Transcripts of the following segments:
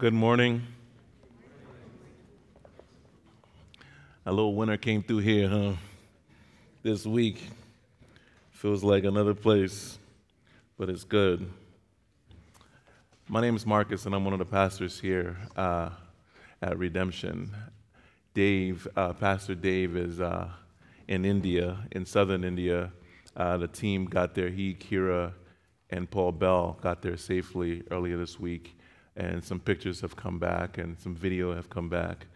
Good morning. A little winter came through here, huh? This week. Feels like another place, but it's good. My name is Marcus, and I'm one of the pastors here uh, at Redemption. Dave, uh, Pastor Dave, is uh, in India, in southern India. Uh, the team got there. He, Kira, and Paul Bell got there safely earlier this week and some pictures have come back and some video have come back.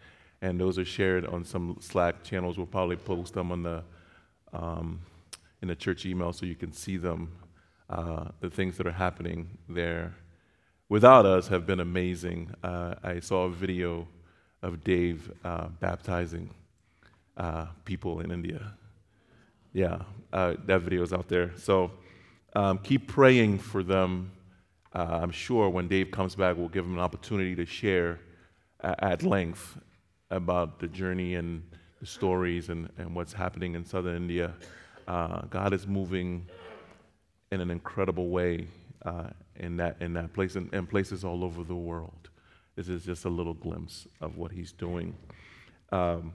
And those are shared on some slack channels. We'll probably post them on the um, in the church email so you can see them. Uh, the things that are happening there without us have been amazing. Uh, i saw a video of dave uh, baptizing uh, people in india. Yeah uh, that video is out there. So um, keep praying for them uh, I'm sure when Dave comes back, we'll give him an opportunity to share at length about the journey and the stories and, and what's happening in southern India. Uh, God is moving in an incredible way uh, in, that, in that place and, and, places all over the world. This is just a little glimpse of what he's doing. Um,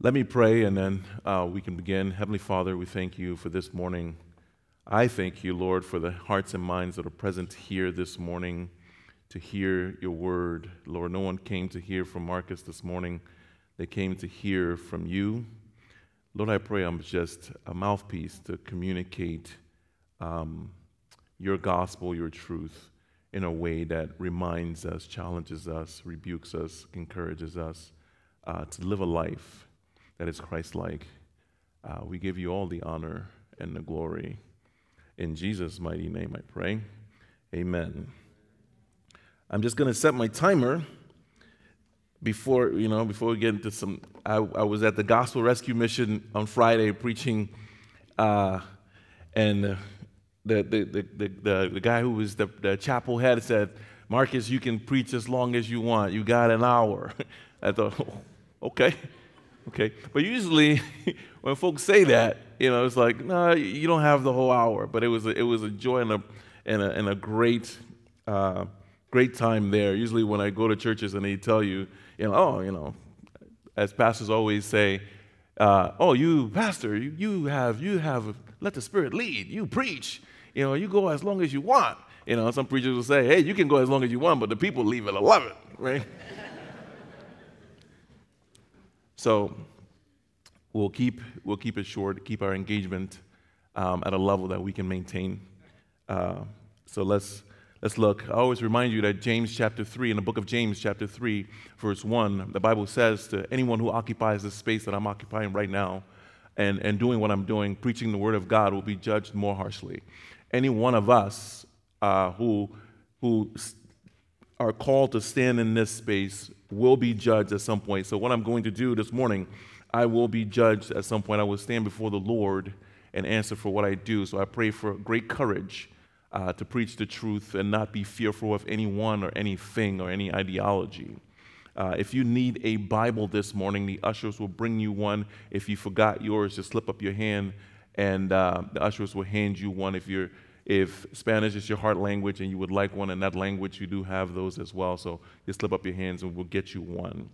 let me pray and then uh, we can begin. Heavenly Father, we thank you for this morning. I thank you, Lord, for the hearts and minds that are present here this morning to hear your word. Lord, no one came to hear from Marcus this morning, they came to hear from you. Lord, I pray I'm just a mouthpiece to communicate um, your gospel, your truth, in a way that reminds us, challenges us, rebukes us, encourages us uh, to live a life that is Christ like. Uh, we give you all the honor and the glory. In Jesus' mighty name I pray. Amen. I'm just going to set my timer before, you know, before we get into some. I, I was at the Gospel Rescue Mission on Friday preaching, uh, and the, the, the, the, the, guy who was the, the chapel head said, Marcus, you can preach as long as you want. You got an hour. I thought, oh, okay. Okay. But usually when folks say that, you know, it's like, no, you don't have the whole hour. But it was a, it was a joy and a, and a, and a great, uh, great time there. Usually when I go to churches and they tell you, you know, oh, you know, as pastors always say, uh, oh, you pastor, you, you have you have let the Spirit lead. You preach. You know, you go as long as you want. You know, some preachers will say, hey, you can go as long as you want, but the people leave at 11, right? So we'll keep, we'll keep it short, keep our engagement um, at a level that we can maintain. Uh, so let's, let's look. I always remind you that James chapter 3, in the book of James chapter 3, verse 1, the Bible says to anyone who occupies the space that I'm occupying right now and, and doing what I'm doing, preaching the word of God, will be judged more harshly. Any one of us uh, who, who are called to stand in this space will be judged at some point. So, what I'm going to do this morning, I will be judged at some point. I will stand before the Lord and answer for what I do. So, I pray for great courage uh, to preach the truth and not be fearful of anyone or anything or any ideology. Uh, if you need a Bible this morning, the ushers will bring you one. If you forgot yours, just slip up your hand and uh, the ushers will hand you one. If you're if Spanish is your heart language and you would like one in that language, you do have those as well. So just slip up your hands and we'll get you one.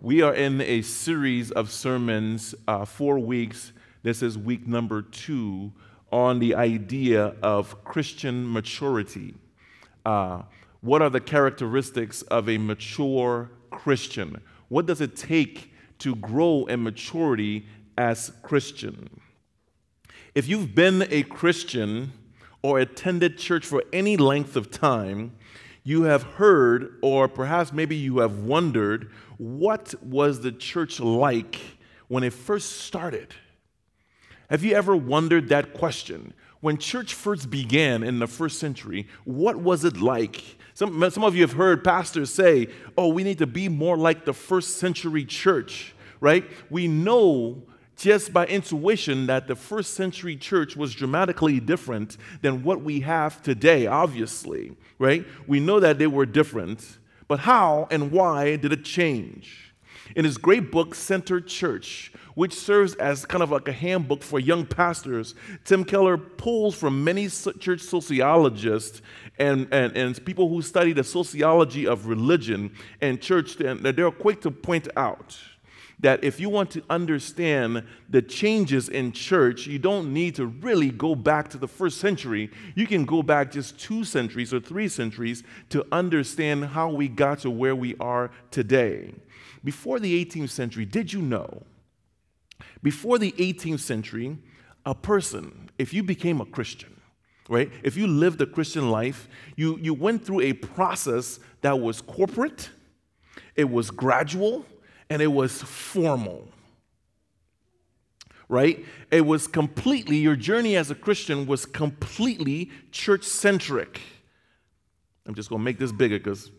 We are in a series of sermons, uh, four weeks. This is week number two on the idea of Christian maturity. Uh, what are the characteristics of a mature Christian? What does it take to grow in maturity as Christian? If you've been a Christian, or attended church for any length of time, you have heard, or perhaps maybe you have wondered, what was the church like when it first started? Have you ever wondered that question? When church first began in the first century, what was it like? Some, some of you have heard pastors say, oh, we need to be more like the first century church, right? We know just by intuition that the first century church was dramatically different than what we have today, obviously, right? We know that they were different, but how and why did it change? In his great book, Centered Church, which serves as kind of like a handbook for young pastors, Tim Keller pulls from many church sociologists and, and, and people who study the sociology of religion and church, and they're quick to point out that if you want to understand the changes in church, you don't need to really go back to the first century. You can go back just two centuries or three centuries to understand how we got to where we are today. Before the 18th century, did you know? Before the 18th century, a person, if you became a Christian, right, if you lived a Christian life, you, you went through a process that was corporate, it was gradual, and it was formal. Right? It was completely, your journey as a Christian was completely church centric. I'm just gonna make this bigger because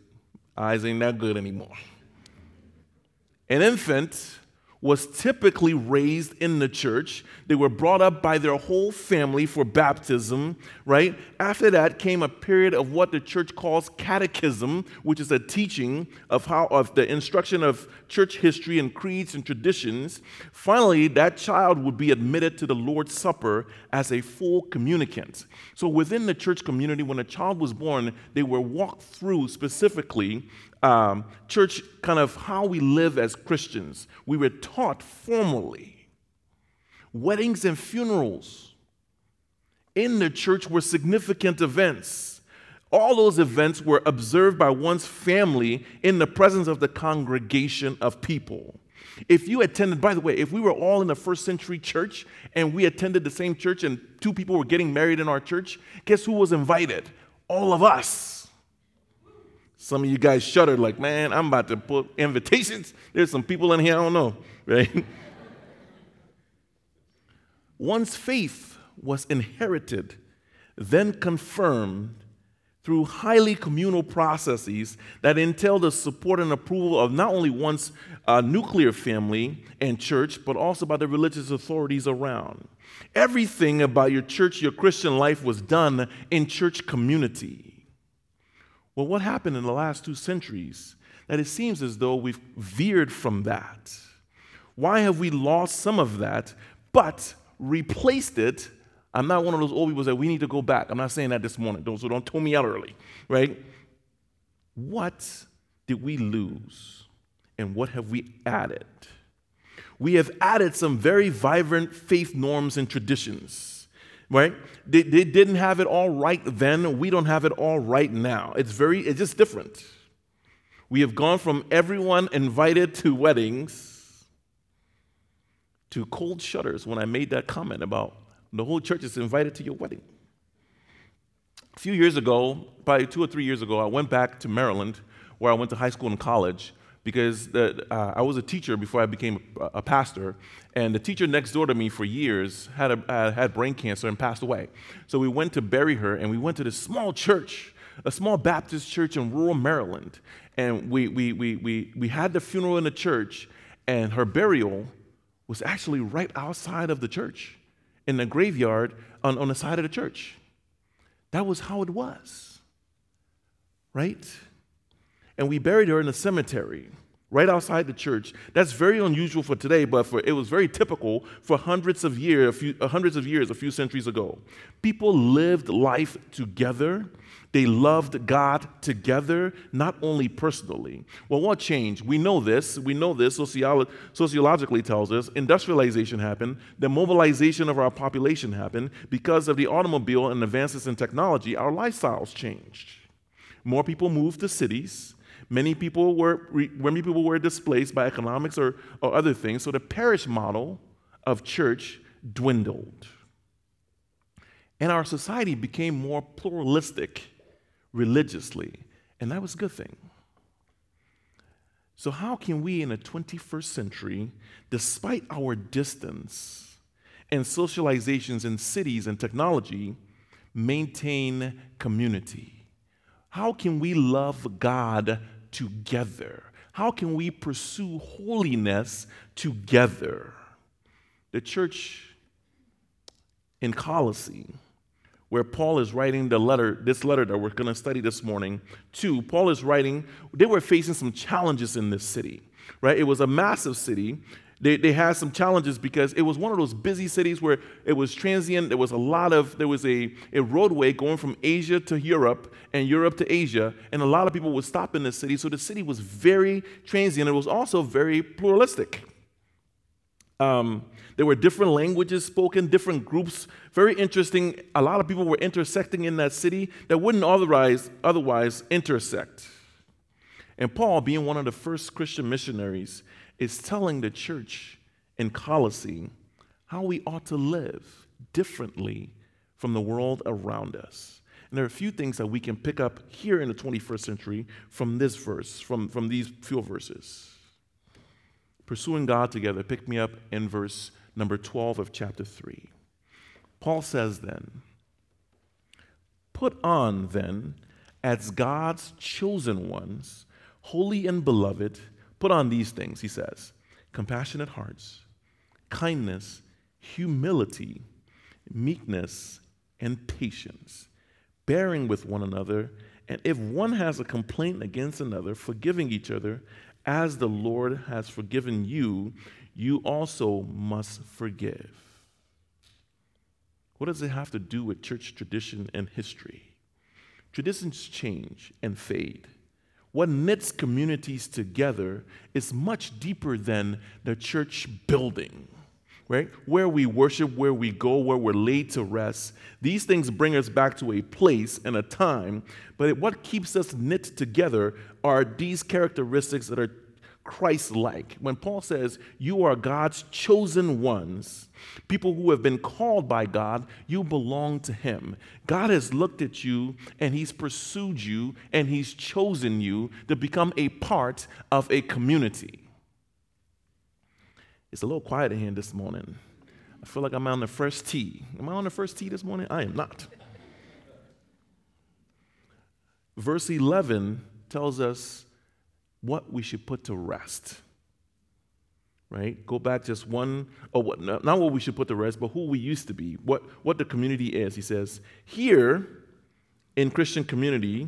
eyes ain't that good anymore. An infant was typically raised in the church. They were brought up by their whole family for baptism, right? After that came a period of what the church calls catechism, which is a teaching of how of the instruction of church history and creeds and traditions. Finally, that child would be admitted to the Lord's Supper as a full communicant. So within the church community when a child was born, they were walked through specifically um, church, kind of how we live as Christians. We were taught formally. Weddings and funerals in the church were significant events. All those events were observed by one's family in the presence of the congregation of people. If you attended, by the way, if we were all in the first century church and we attended the same church and two people were getting married in our church, guess who was invited? All of us. Some of you guys shuddered, like, man, I'm about to put invitations. There's some people in here I don't know, right? One's faith was inherited, then confirmed through highly communal processes that entail the support and approval of not only one's uh, nuclear family and church, but also by the religious authorities around. Everything about your church, your Christian life was done in church community. Well, what happened in the last two centuries? That it seems as though we've veered from that. Why have we lost some of that, but replaced it? I'm not one of those old people that we need to go back. I'm not saying that this morning, so don't tell me out early, right? What did we lose and what have we added? We have added some very vibrant faith norms and traditions right? They, they didn't have it all right then. We don't have it all right now. It's very, it's just different. We have gone from everyone invited to weddings to cold shudders when I made that comment about the whole church is invited to your wedding. A few years ago, probably two or three years ago, I went back to Maryland where I went to high school and college because the, uh, I was a teacher before I became a, pastor, and the teacher next door to me for years had, a, uh, had brain cancer and passed away. So we went to bury her, and we went to this small church, a small Baptist church in rural Maryland, and we, we, we, we, we had the funeral in the church, and her burial was actually right outside of the church, in the graveyard on, on the side of the church. That was how it was, right? And we buried her in a cemetery right outside the church. That's very unusual for today, but for, it was very typical for hundreds of years, a few, uh, hundreds of years, a few centuries ago. People lived life together. They loved God together, not only personally. Well, what changed? We know this. We know this. Sociolo- sociologically tells us industrialization happened. The mobilization of our population happened because of the automobile and advances in technology. Our lifestyles changed. More people moved to cities Many people were, many people were displaced by economics or, or other things, so the parish model of church dwindled. And our society became more pluralistic religiously, and that was a good thing. So, how can we in the 21st century, despite our distance and socializations in cities and technology, maintain community? How can we love God together? How can we pursue holiness together? The church in Colossae, where Paul is writing the letter, this letter that we're going to study this morning, to, Paul is writing, they were facing some challenges in this city, right? It was a massive city. They, they had some challenges because it was one of those busy cities where it was transient. There was a lot of, there was a, a roadway going from Asia to Europe and Europe to Asia, and a lot of people would stop in the city. So the city was very transient. It was also very pluralistic. Um, there were different languages spoken, different groups. Very interesting. A lot of people were intersecting in that city that wouldn't otherwise, otherwise intersect. And Paul, being one of the first Christian missionaries, is telling the church in Colossae how we ought to live differently from the world around us. And there are a few things that we can pick up here in the 21st century from this verse, from, from these few verses. Pursuing God together, pick me up in verse number 12 of chapter 3. Paul says then, Put on then, as God's chosen ones, holy and beloved, Put on these things, he says compassionate hearts, kindness, humility, meekness, and patience, bearing with one another, and if one has a complaint against another, forgiving each other, as the Lord has forgiven you, you also must forgive. What does it have to do with church tradition and history? Traditions change and fade what knits communities together is much deeper than the church building, right? Where we worship, where we go, where we're laid to rest. These things bring us back to a place and a time, but what keeps us knit together are these characteristics that are Christ like. When Paul says, You are God's chosen ones, people who have been called by God, you belong to Him. God has looked at you and He's pursued you and He's chosen you to become a part of a community. It's a little quiet in here this morning. I feel like I'm on the first tee. Am I on the first tee this morning? I am not. Verse 11 tells us what we should put to rest. Right? Go back just one, or what, not what we should put to rest, but who we used to be, what, what the community is. He says, Here in Christian community,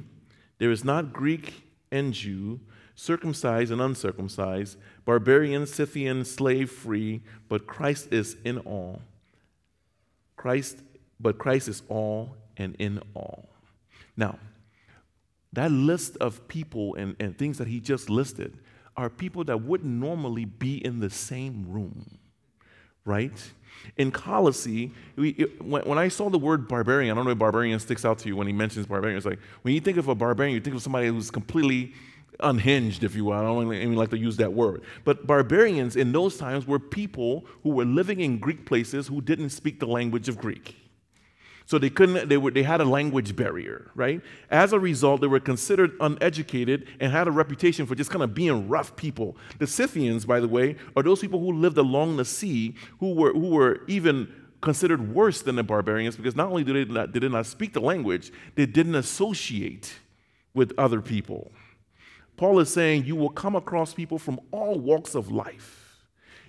there is not Greek and Jew, circumcised and uncircumcised, barbarian, Scythian, slave free, but Christ is in all. Christ, but Christ is all and in all. Now, that list of people and, and things that he just listed are people that wouldn't normally be in the same room, right? In Colossae, we, it, when, when, I saw the word barbarian, I don't know if barbarian sticks out to you when he mentions barbarian. It's like when you think of a barbarian, you think of somebody who's completely unhinged, if you will. I don't even like to use that word. But barbarians in those times were people who were living in Greek places who didn't speak the language of Greek. So they couldn't, they, were, they had a language barrier, right? As a result, they were considered uneducated and had a reputation for just kind of being rough people. The Scythians, by the way, are those people who lived along the sea who were, who were even considered worse than the barbarians because not only did they not, did they not speak the language, they didn't associate with other people. Paul is saying you will come across people from all walks of life.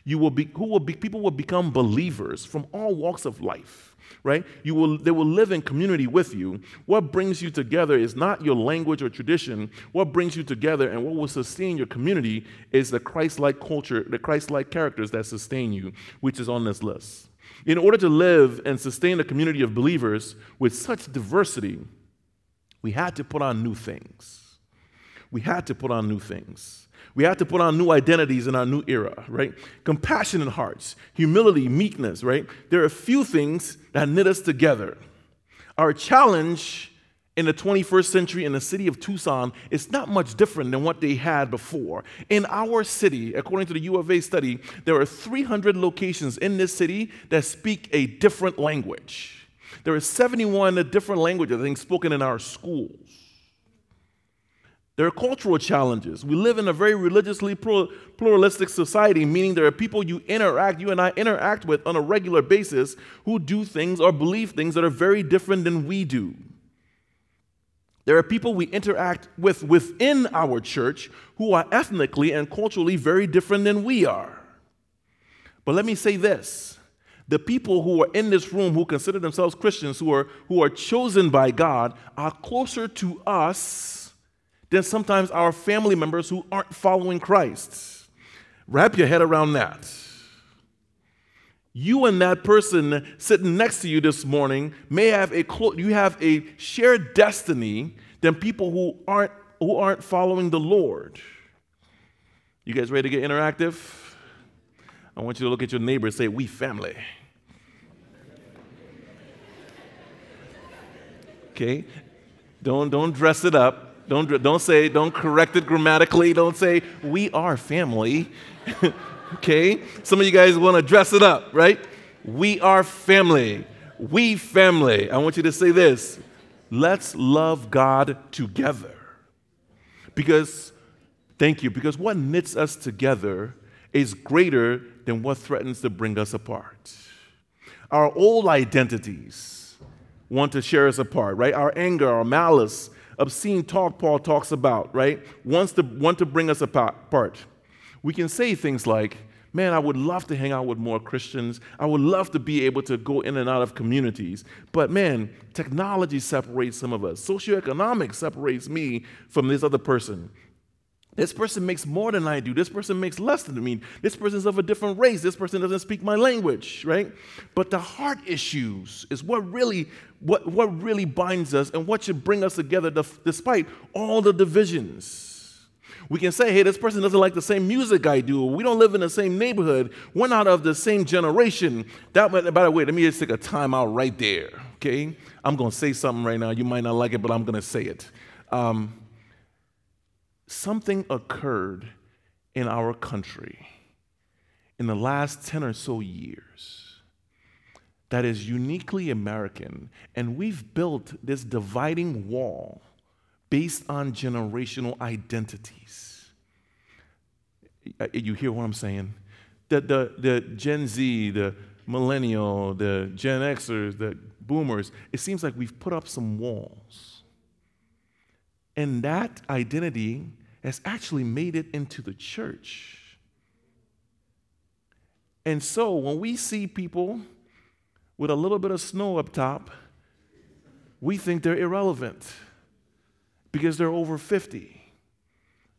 You will be, who will be, people will become believers from all walks of life right? You will, they will live in community with you. What brings you together is not your language or tradition. What brings you together and what will sustain your community is the Christ like culture, the Christ like characters that sustain you, which is on this list. In order to live and sustain a community of believers with such diversity, we had to put on new things. We had to put on new things. We have to put on new identities in our new era, right? Compassionate hearts, humility, meekness, right? There are a few things that knit us together. Our challenge in the 21st century in the city of Tucson is not much different than what they had before. In our city, according to the U of A study, there are 300 locations in this city that speak a different language. There are 71 different languages, I think, spoken in our schools. There are cultural challenges. We live in a very religiously pluralistic society, meaning there are people you interact, you and I interact with on a regular basis who do things or believe things that are very different than we do. There are people we interact with within our church who are ethnically and culturally very different than we are. But let me say this the people who are in this room who consider themselves Christians, who are, who are chosen by God, are closer to us than sometimes our family members who aren't following Christ. Wrap your head around that. you and that person sitting next to you this morning may have a you have a shared destiny than people who aren't who aren't following the Lord. You guys ready to get interactive? I want you to look at your neighbor and say, "We family." Okay? Don't don't dress it up. Don't don't say don't correct it grammatically. Don't say we are family. okay? Some of you guys want to dress it up, right? We are family. We family. I want you to say this. Let's love God together. Because, thank you, because what knits us together is greater than what threatens to bring us apart. Our old identities want to share us apart, right? Our anger, our malice, obscene talk Paul talks about, right? Wants to want to bring us apart. We can say things like, Man, I would love to hang out with more Christians. I would love to be able to go in and out of communities. But man, technology separates some of us. Socioeconomics separates me from this other person. This person makes more than I do. This person makes less than me. This person's of a different race. This person doesn't speak my language, right? But the heart issues is what really, what, what really binds us and what should bring us together despite all the divisions. We can say, hey, this person doesn't like the same music I do. We don't live in the same neighborhood. We're not of the same generation. That, by the way, let me just take a time out right there, okay? I'm to say something right now. You might not like it, but I'm to say it. Um, something occurred in our country in the last 10 or so years that is uniquely American, and we've built this dividing wall based on generational identities. You hear what I'm saying? The, the, the Gen Z, the millennial, the Gen Xers, the boomers, it seems like we've put up some walls. And that identity has actually made it into the church. And so when we see people with a little bit of snow up top, we think they're irrelevant because they're over 50.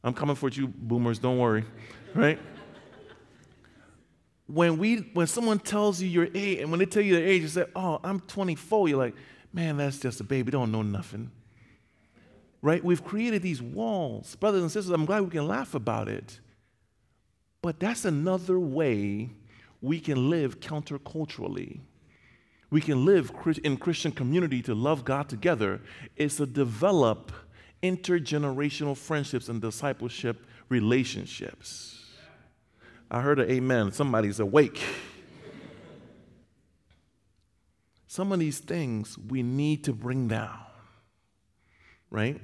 I'm coming for you, boomers, don't worry, right? when we when someone tells you your age, and when they tell you their age, you say, "Oh, I'm 24." You're like, "Man, that's just a baby. Don't know nothing." Right? We've created these walls, brothers and sisters. I'm glad we can laugh about it, but that's another way we can live counterculturally. We can live in Christian community to love God together. Is to develop intergenerational friendships and discipleship relationships. I heard an amen. Somebody's awake. Some of these things we need to bring down, right?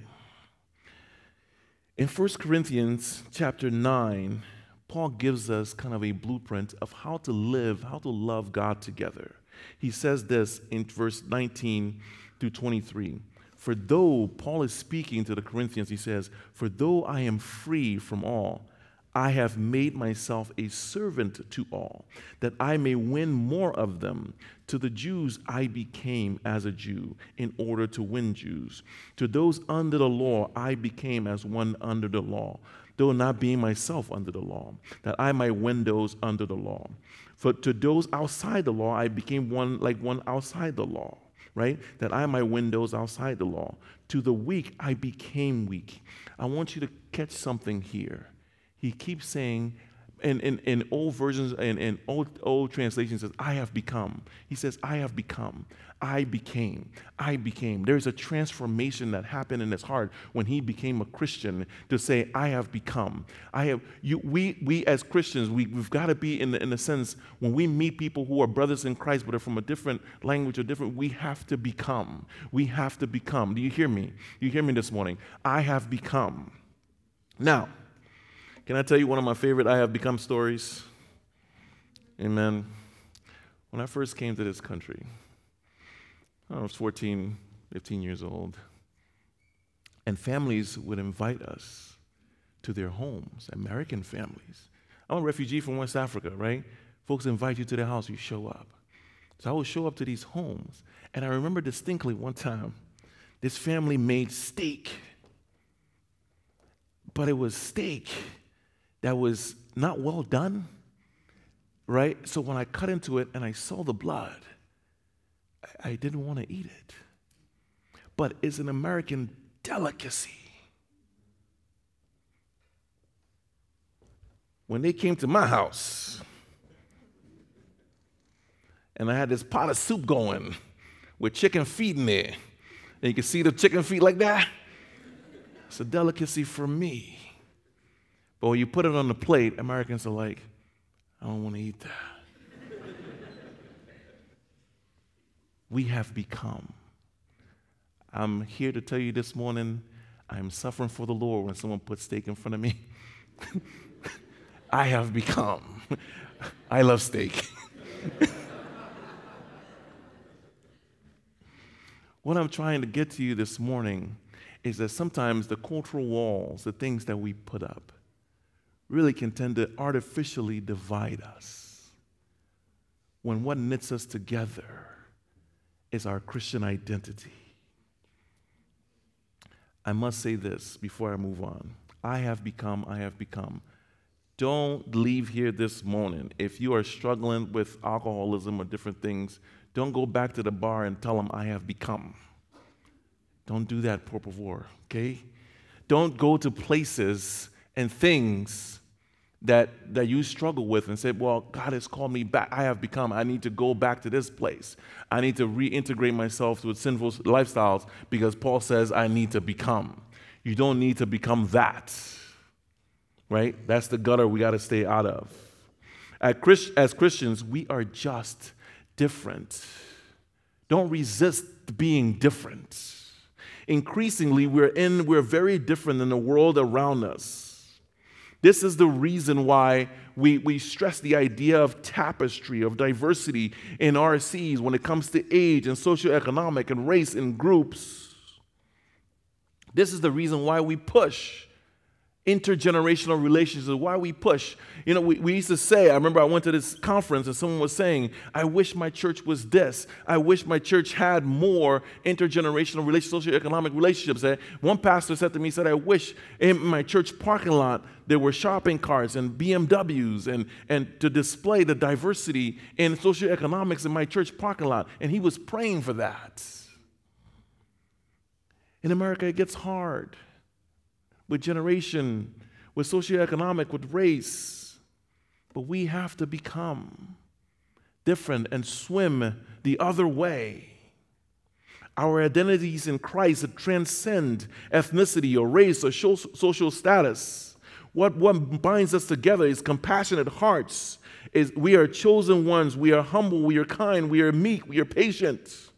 In 1 Corinthians chapter 9, Paul gives us kind of a blueprint of how to live, how to love God together. He says this in verse 19 through 23. For though, Paul is speaking to the Corinthians, he says, For though I am free from all, I have made myself a servant to all, that I may win more of them. To the Jews I became as a Jew in order to win Jews. To those under the law I became as one under the law, though not being myself under the law, that I might win those under the law. For to those outside the law I became one like one outside the law right? That I might win those outside the law. To the weak, I became weak. I want you to catch something here. He keeps saying, in, in, in old versions and in, in old, old translations says, I have become. He says, I have become. I became. I became. There's a transformation that happened in his heart when he became a Christian to say, I have become. I have you we we as Christians, we, we've got to be in the in the sense when we meet people who are brothers in Christ but are from a different language or different, we have to become. We have to become. Do you hear me? You hear me this morning? I have become. Now, can I tell you one of my favorite I have become stories? Amen. When I first came to this country, I was 14, 15 years old, and families would invite us to their homes, American families. I'm a refugee from West Africa, right? Folks invite you to their house, you show up. So I would show up to these homes, and I remember distinctly one time, this family made steak, but it was steak that was not well done. right? So when I cut into it and I saw the blood, I, I didn't want to eat it. But it's an American delicacy. When they came to my house, and I had this pot of soup going with chicken feet in there, and you can see the chicken feet like that. It's a delicacy for me. But when you put it on the plate, Americans are like, I don't want to eat that. we have become. I'm here to tell you this morning, I'm suffering for the Lord when someone puts steak in front of me. I have become. I love steak. what I'm trying to get to you this morning is that sometimes the cultural walls, the things that we put up, really can tend to artificially divide us when what knits us together is our Christian identity. I must say this before I move on. I have become, I have become. Don't leave here this morning. If you are struggling with alcoholism or different things, don't go back to the bar and tell them, I have become. Don't do that, por favor, okay? Don't go to places and things that, that you struggle with and say, Well, God has called me back. I have become. I need to go back to this place. I need to reintegrate myself with sinful lifestyles because Paul says I need to become. You don't need to become that, right? That's the gutter we got to stay out of. As Christians, we are just different. Don't resist being different. Increasingly, we're in, we're very different than the world around us. This is the reason why we, we stress the idea of tapestry, of diversity in RCs when it comes to age and socioeconomic and race and groups. This is the reason why we push intergenerational relationships, why we push. You know, we, we used to say, I remember I went to this conference and someone was saying, I wish my church was this. I wish my church had more intergenerational relationships, socioeconomic relationships. And one pastor said to me, he said, I wish in my church parking lot there were shopping carts and BMWs and, and to display the diversity in socioeconomics in my church parking lot. And he was praying for that. In America, it gets hard with generation, with socioeconomic, with race. But we have to become different and swim the other way. Our identities in Christ transcend ethnicity or race or social status. What, what binds us together is compassionate hearts. Is we are chosen ones. We are humble. We are kind. We are meek. We are patient.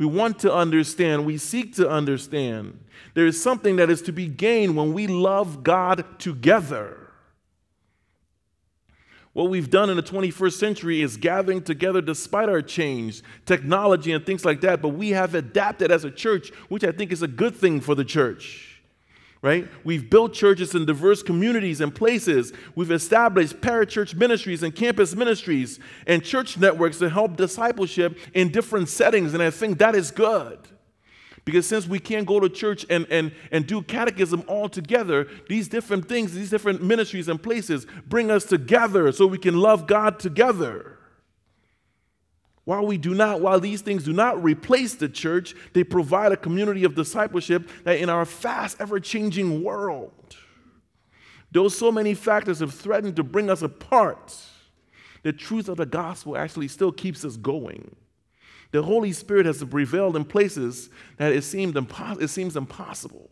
We want to understand. We seek to understand. There is something that is to be gained when we love God together. What we've done in the 21st century is gathering together despite our change, technology, and things like that, but we have adapted as a church, which I think is a good thing for the church right? We've built churches in diverse communities and places. We've established parachurch ministries and campus ministries and church networks to help discipleship in different settings, and I think that is good. Because since we can't go to church and, and, and do catechism all together, these different things, these different ministries and places bring us together so we can love God together. While we do not, while these things do not replace the church, they provide a community of discipleship that in our fast, ever-changing world, though so many factors have threatened to bring us apart, the truth of the gospel actually still keeps us going. The Holy Spirit has prevailed in places that it, seemed impo- it seems impossible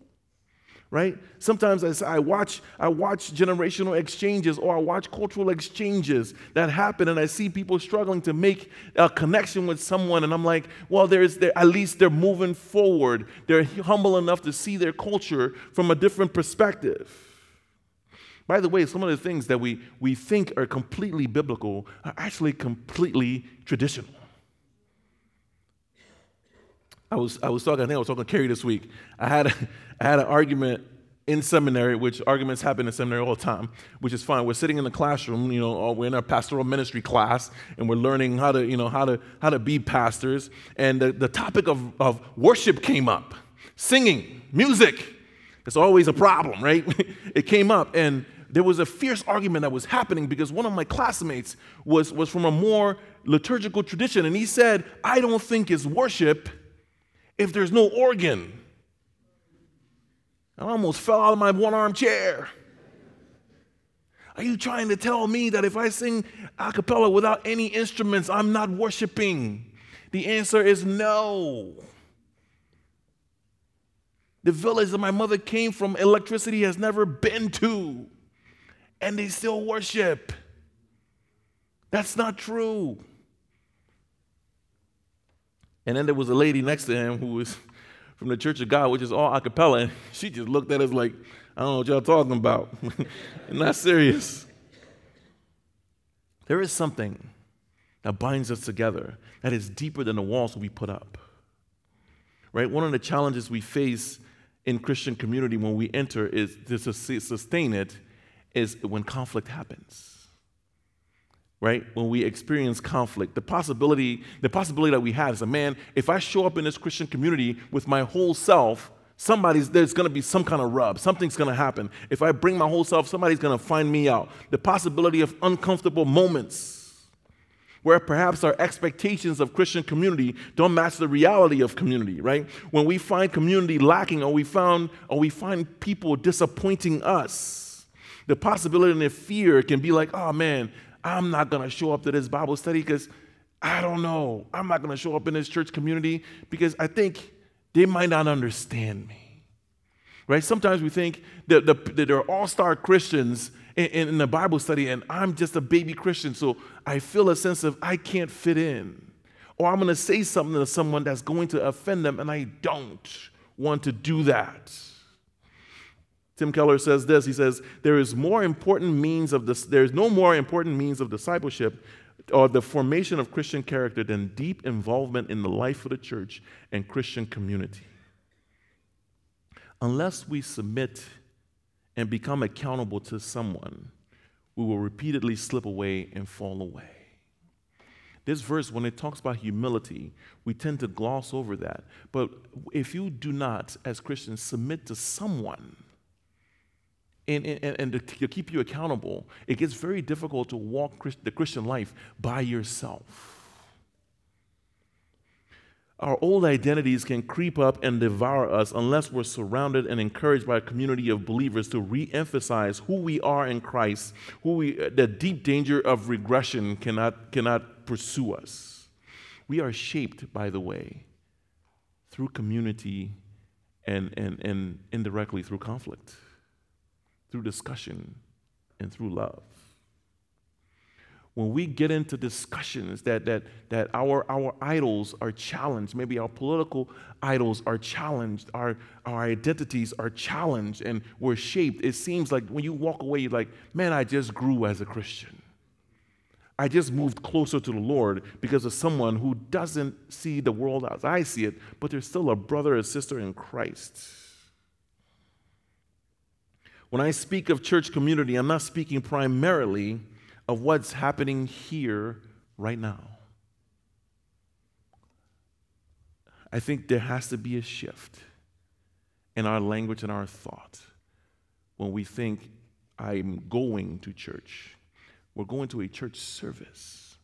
right? Sometimes I, watch, I watch generational exchanges or I watch cultural exchanges that happen and I see people struggling to make a connection with someone and I'm like, well, there's, there, at least they're moving forward. They're humble enough to see their culture from a different perspective. By the way, some of the things that we, we think are completely biblical are actually completely traditional. I was, I was talking, I think I was talking to Carrie this week. I had, a, I had an argument in seminary, which arguments happen in seminary all the time, which is fine. We're sitting in the classroom, you know, uh, we're in our pastoral ministry class, and we're learning how to, you know, how to, how to be pastors. And the, the topic of, of worship came up, singing, music. It's always a problem, right? it came up, and there was a fierce argument that was happening because one of my classmates was, was from a more liturgical tradition, and he said, I don't think it's worship if there's no organ. I almost fell out of my one arm chair. Are you trying to tell me that if I sing a cappella without any instruments, I'm not worshiping? The answer is no. The village that my mother came from, electricity has never been to, and they still worship. That's not true. And then there was a lady next to him who was from the Church of God, which is all a cappella. And she just looked at us like, I don't know what y'all talking about. Not serious. There is something that binds us together that is deeper than the walls we put up. Right? One of the challenges we face in Christian community when we enter is to sustain it is when conflict happens right when we experience conflict the possibility the possibility that we have is a man if i show up in this christian community with my whole self somebody's there's going to be some kind of rub something's going to happen. If i bring my whole self somebody's going to find me out. The possibility of uncomfortable moments where perhaps our expectations of christian community don't match the reality of community right? When we find community lacking or we found or we find people disappointing us the possibility and the fear can be like oh man I'm not going to show up to this Bible study because I don't know. I'm not going to show up in this church community because I think they might not understand me. Right? Sometimes we think that, the, that they're all star Christians in, in the Bible study, and I'm just a baby Christian, so I feel a sense of I can't fit in. Or I'm going to say something to someone that's going to offend them, and I don't want to do that. Tim Keller says this. He says, There is more important means of this, there's no more important means of discipleship or the formation of Christian character than deep involvement in the life of the church and Christian community. Unless we submit and become accountable to someone, we will repeatedly slip away and fall away. This verse, when it talks about humility, we tend to gloss over that. But if you do not, as Christians, submit to someone, and, and, and to, to keep you accountable, it gets very difficult to walk the Christian life by yourself. Our old identities can creep up and devour us unless we're surrounded and encouraged by a community of believers to re-emphasize who we are in Christ, who we, the deep danger of regression cannot, cannot pursue us. We are shaped, by the way, through community and, and, and indirectly through conflict through discussion and through love. When we get into discussions that, that, that our, our idols are challenged, maybe our political idols are challenged, our, our identities are challenged, and we're shaped, it seems like when you walk away, you're like, man, I just grew as a Christian. I just moved closer to the Lord because of someone who doesn't see the world as I see it, but they're still a brother or sister in Christ. When I speak of church community, I'm not speaking primarily of what's happening here right now. I think there has to be a shift in our language and our thought when we think, I'm going to church. We're going to a church service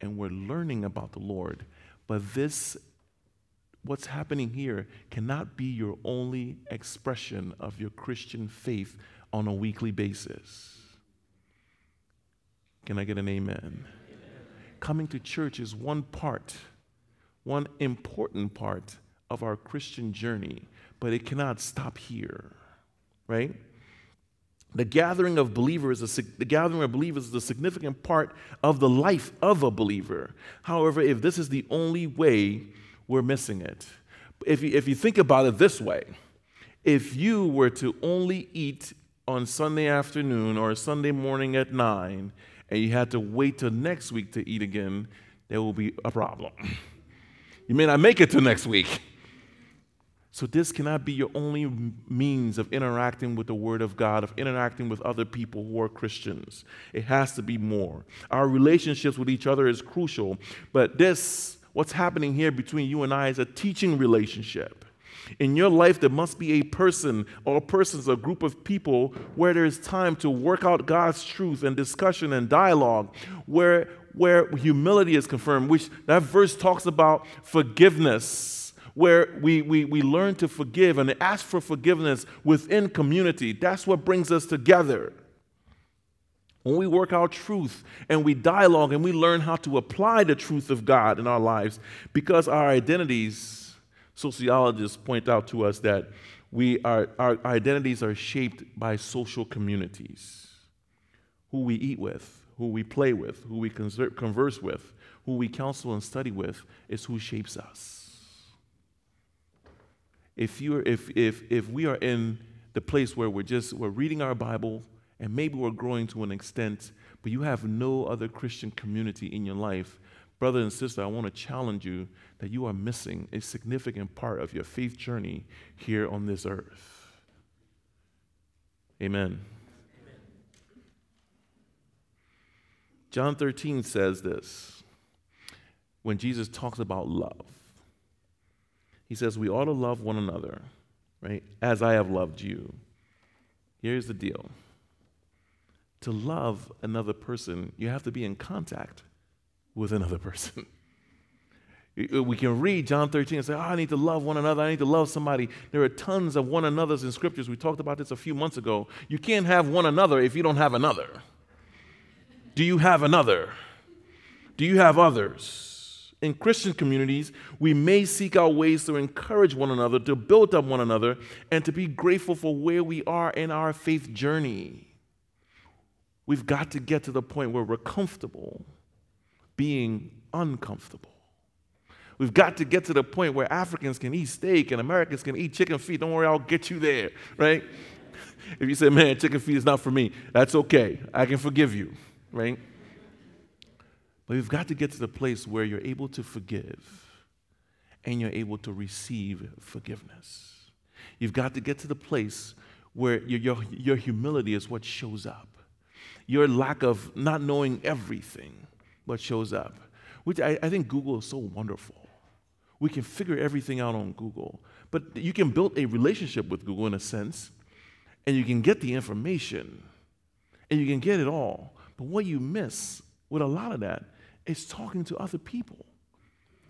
and we're learning about the Lord, but this what's happening here cannot be your only expression of your Christian faith on a weekly basis. Can I get an amen? amen? Coming to church is one part, one important part of our Christian journey, but it cannot stop here, right? The gathering of believers, the gathering of believers is a significant part of the life of a believer. However, if this is the only way we're missing it. If you, if you think about it this way, if you were to only eat on Sunday afternoon or Sunday morning at 9 and you had to wait till next week to eat again, there will be a problem. You may not make it to next week. So, this cannot be your only means of interacting with the Word of God, of interacting with other people who are Christians. It has to be more. Our relationships with each other is crucial, but this what's happening here between you and I is a teaching relationship. In your life, there must be a person or persons, a group of people where there's time to work out God's truth and discussion and dialogue, where, where humility is confirmed, which that verse talks about forgiveness, where we, we, we learn to forgive and ask for forgiveness within community. That's what brings us together. When we work out truth and we dialogue and we learn how to apply the truth of God in our lives, because our identities, sociologists point out to us that we are, our identities are shaped by social communities who we eat with, who we play with, who we converse with, who we counsel and study with, is who shapes us. If, you're, if, if, if we are in the place where we're just we're reading our Bible, and maybe we're growing to an extent, but you have no other Christian community in your life, brother and sister, I want to challenge you that you are missing a significant part of your faith journey here on this earth. Amen. John 13 says this when Jesus talks about love. He says, We ought to love one another, right? As I have loved you. Here's the deal to love another person, you have to be in contact with another person. We can read John 13 and say, oh, I need to love one another. I need to love somebody. There are tons of one another's in scriptures. We talked about this a few months ago. You can't have one another if you don't have another. Do you have another? Do you have others? In Christian communities, we may seek out ways to encourage one another, to build up one another, and to be grateful for where we are in our faith journey. We've got to get to the point where we're comfortable being uncomfortable. We've got to get to the point where Africans can eat steak and Americans can eat chicken feet. Don't worry, I'll get you there, right? if you say, man, chicken feet is not for me, that's okay. I can forgive you, right? But we've got to get to the place where you're able to forgive and you're able to receive forgiveness. You've got to get to the place where your, your, your humility is what shows up your lack of not knowing everything what shows up, which I, I think Google is so wonderful. We can figure everything out on Google, but you can build a relationship with Google in a sense, and you can get the information, and you can get it all. But what you miss with a lot of that is talking to other people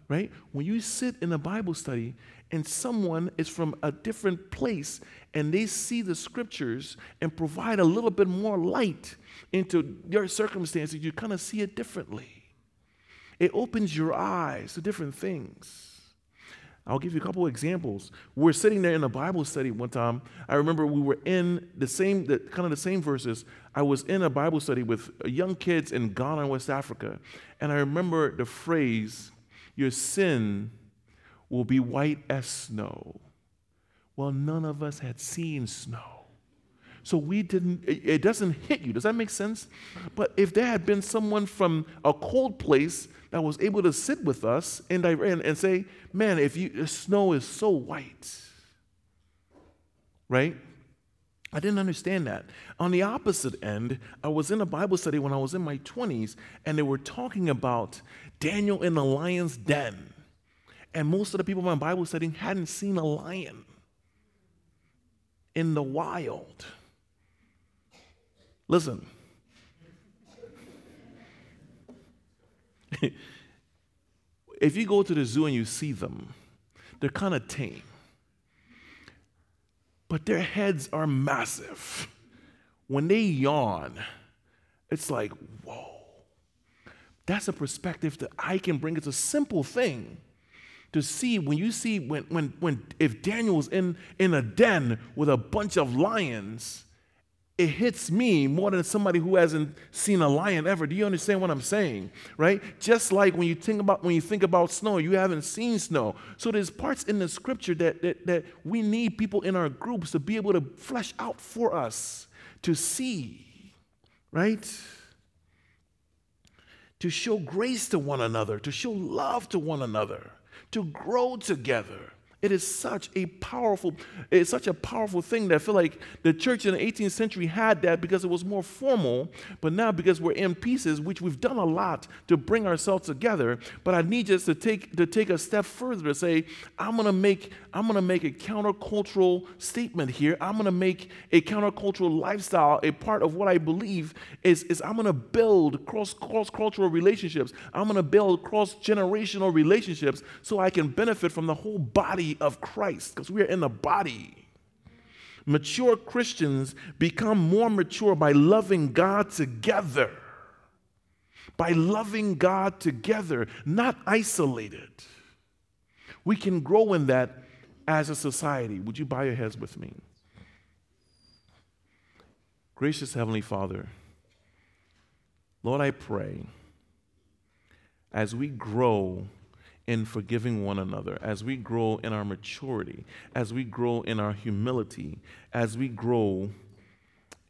right? When you sit in a Bible study and someone is from a different place and they see the scriptures and provide a little bit more light into your circumstances, you kind of see it differently. It opens your eyes to different things. I'll give you a couple examples. We're sitting there in a Bible study one time. I remember we were in the same, the, kind of the same verses. I was in a Bible study with young kids in Ghana, West Africa, and I remember the phrase, your sin will be white as snow. Well, none of us had seen snow. So we didn't, it doesn't hit you. Does that make sense? But if there had been someone from a cold place that was able to sit with us and, and, and say, man, if you, the snow is so white, right? I didn't understand that. On the opposite end, I was in a Bible study when I was in my 20s, and they were talking about Daniel in the lion's den. And most of the people in my Bible study hadn't seen a lion in the wild. Listen. if you go to the zoo and you see them, they're kind of tame. But their heads are massive. When they yawn, it's like, whoa. That's a perspective that I can bring. It's a simple thing to see when you see when when when if Daniel's in in a den with a bunch of lions, it hits me more than somebody who hasn't seen a lion ever. Do you understand what I'm saying? Right? Just like when you think about when you think about snow, you haven't seen snow. So there's parts in the scripture that that, that we need people in our groups to be able to flesh out for us to see. Right? to show grace to one another, to show love to one another, to grow together It is such a powerful, it's such a powerful thing that I feel like the church in the 18th century had that because it was more formal, but now because we're in pieces, which we've done a lot to bring ourselves together. But I need us to take to take a step further to say, I'm gonna make, I'm gonna make a countercultural statement here. I'm gonna make a countercultural lifestyle a part of what I believe is, is I'm gonna build cross cross cultural relationships. I'm gonna build cross generational relationships so I can benefit from the whole body of Christ, because we are in the body. Mature Christians become more mature by loving God together. By loving God together, not isolated. We can grow in that as a society. Would you bow your heads with me? Gracious Heavenly Father, Lord, I pray as we grow in forgiving one another, as we grow in our maturity, as we grow in our humility, as we grow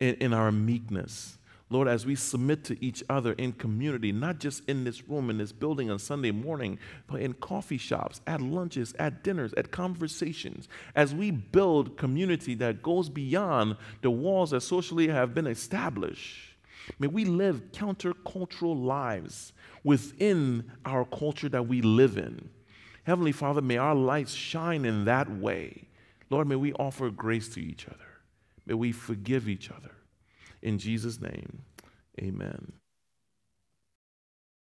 in, in, our meekness. Lord, as we submit to each other in community, not just in this room, in this building on Sunday morning, but in coffee shops, at lunches, at dinners, at conversations, as we build community that goes beyond the walls that socially have been established. May we live countercultural lives within our culture that we live in. Heavenly Father, may our lights shine in that way. Lord, may we offer grace to each other. May we forgive each other. In Jesus' name, amen.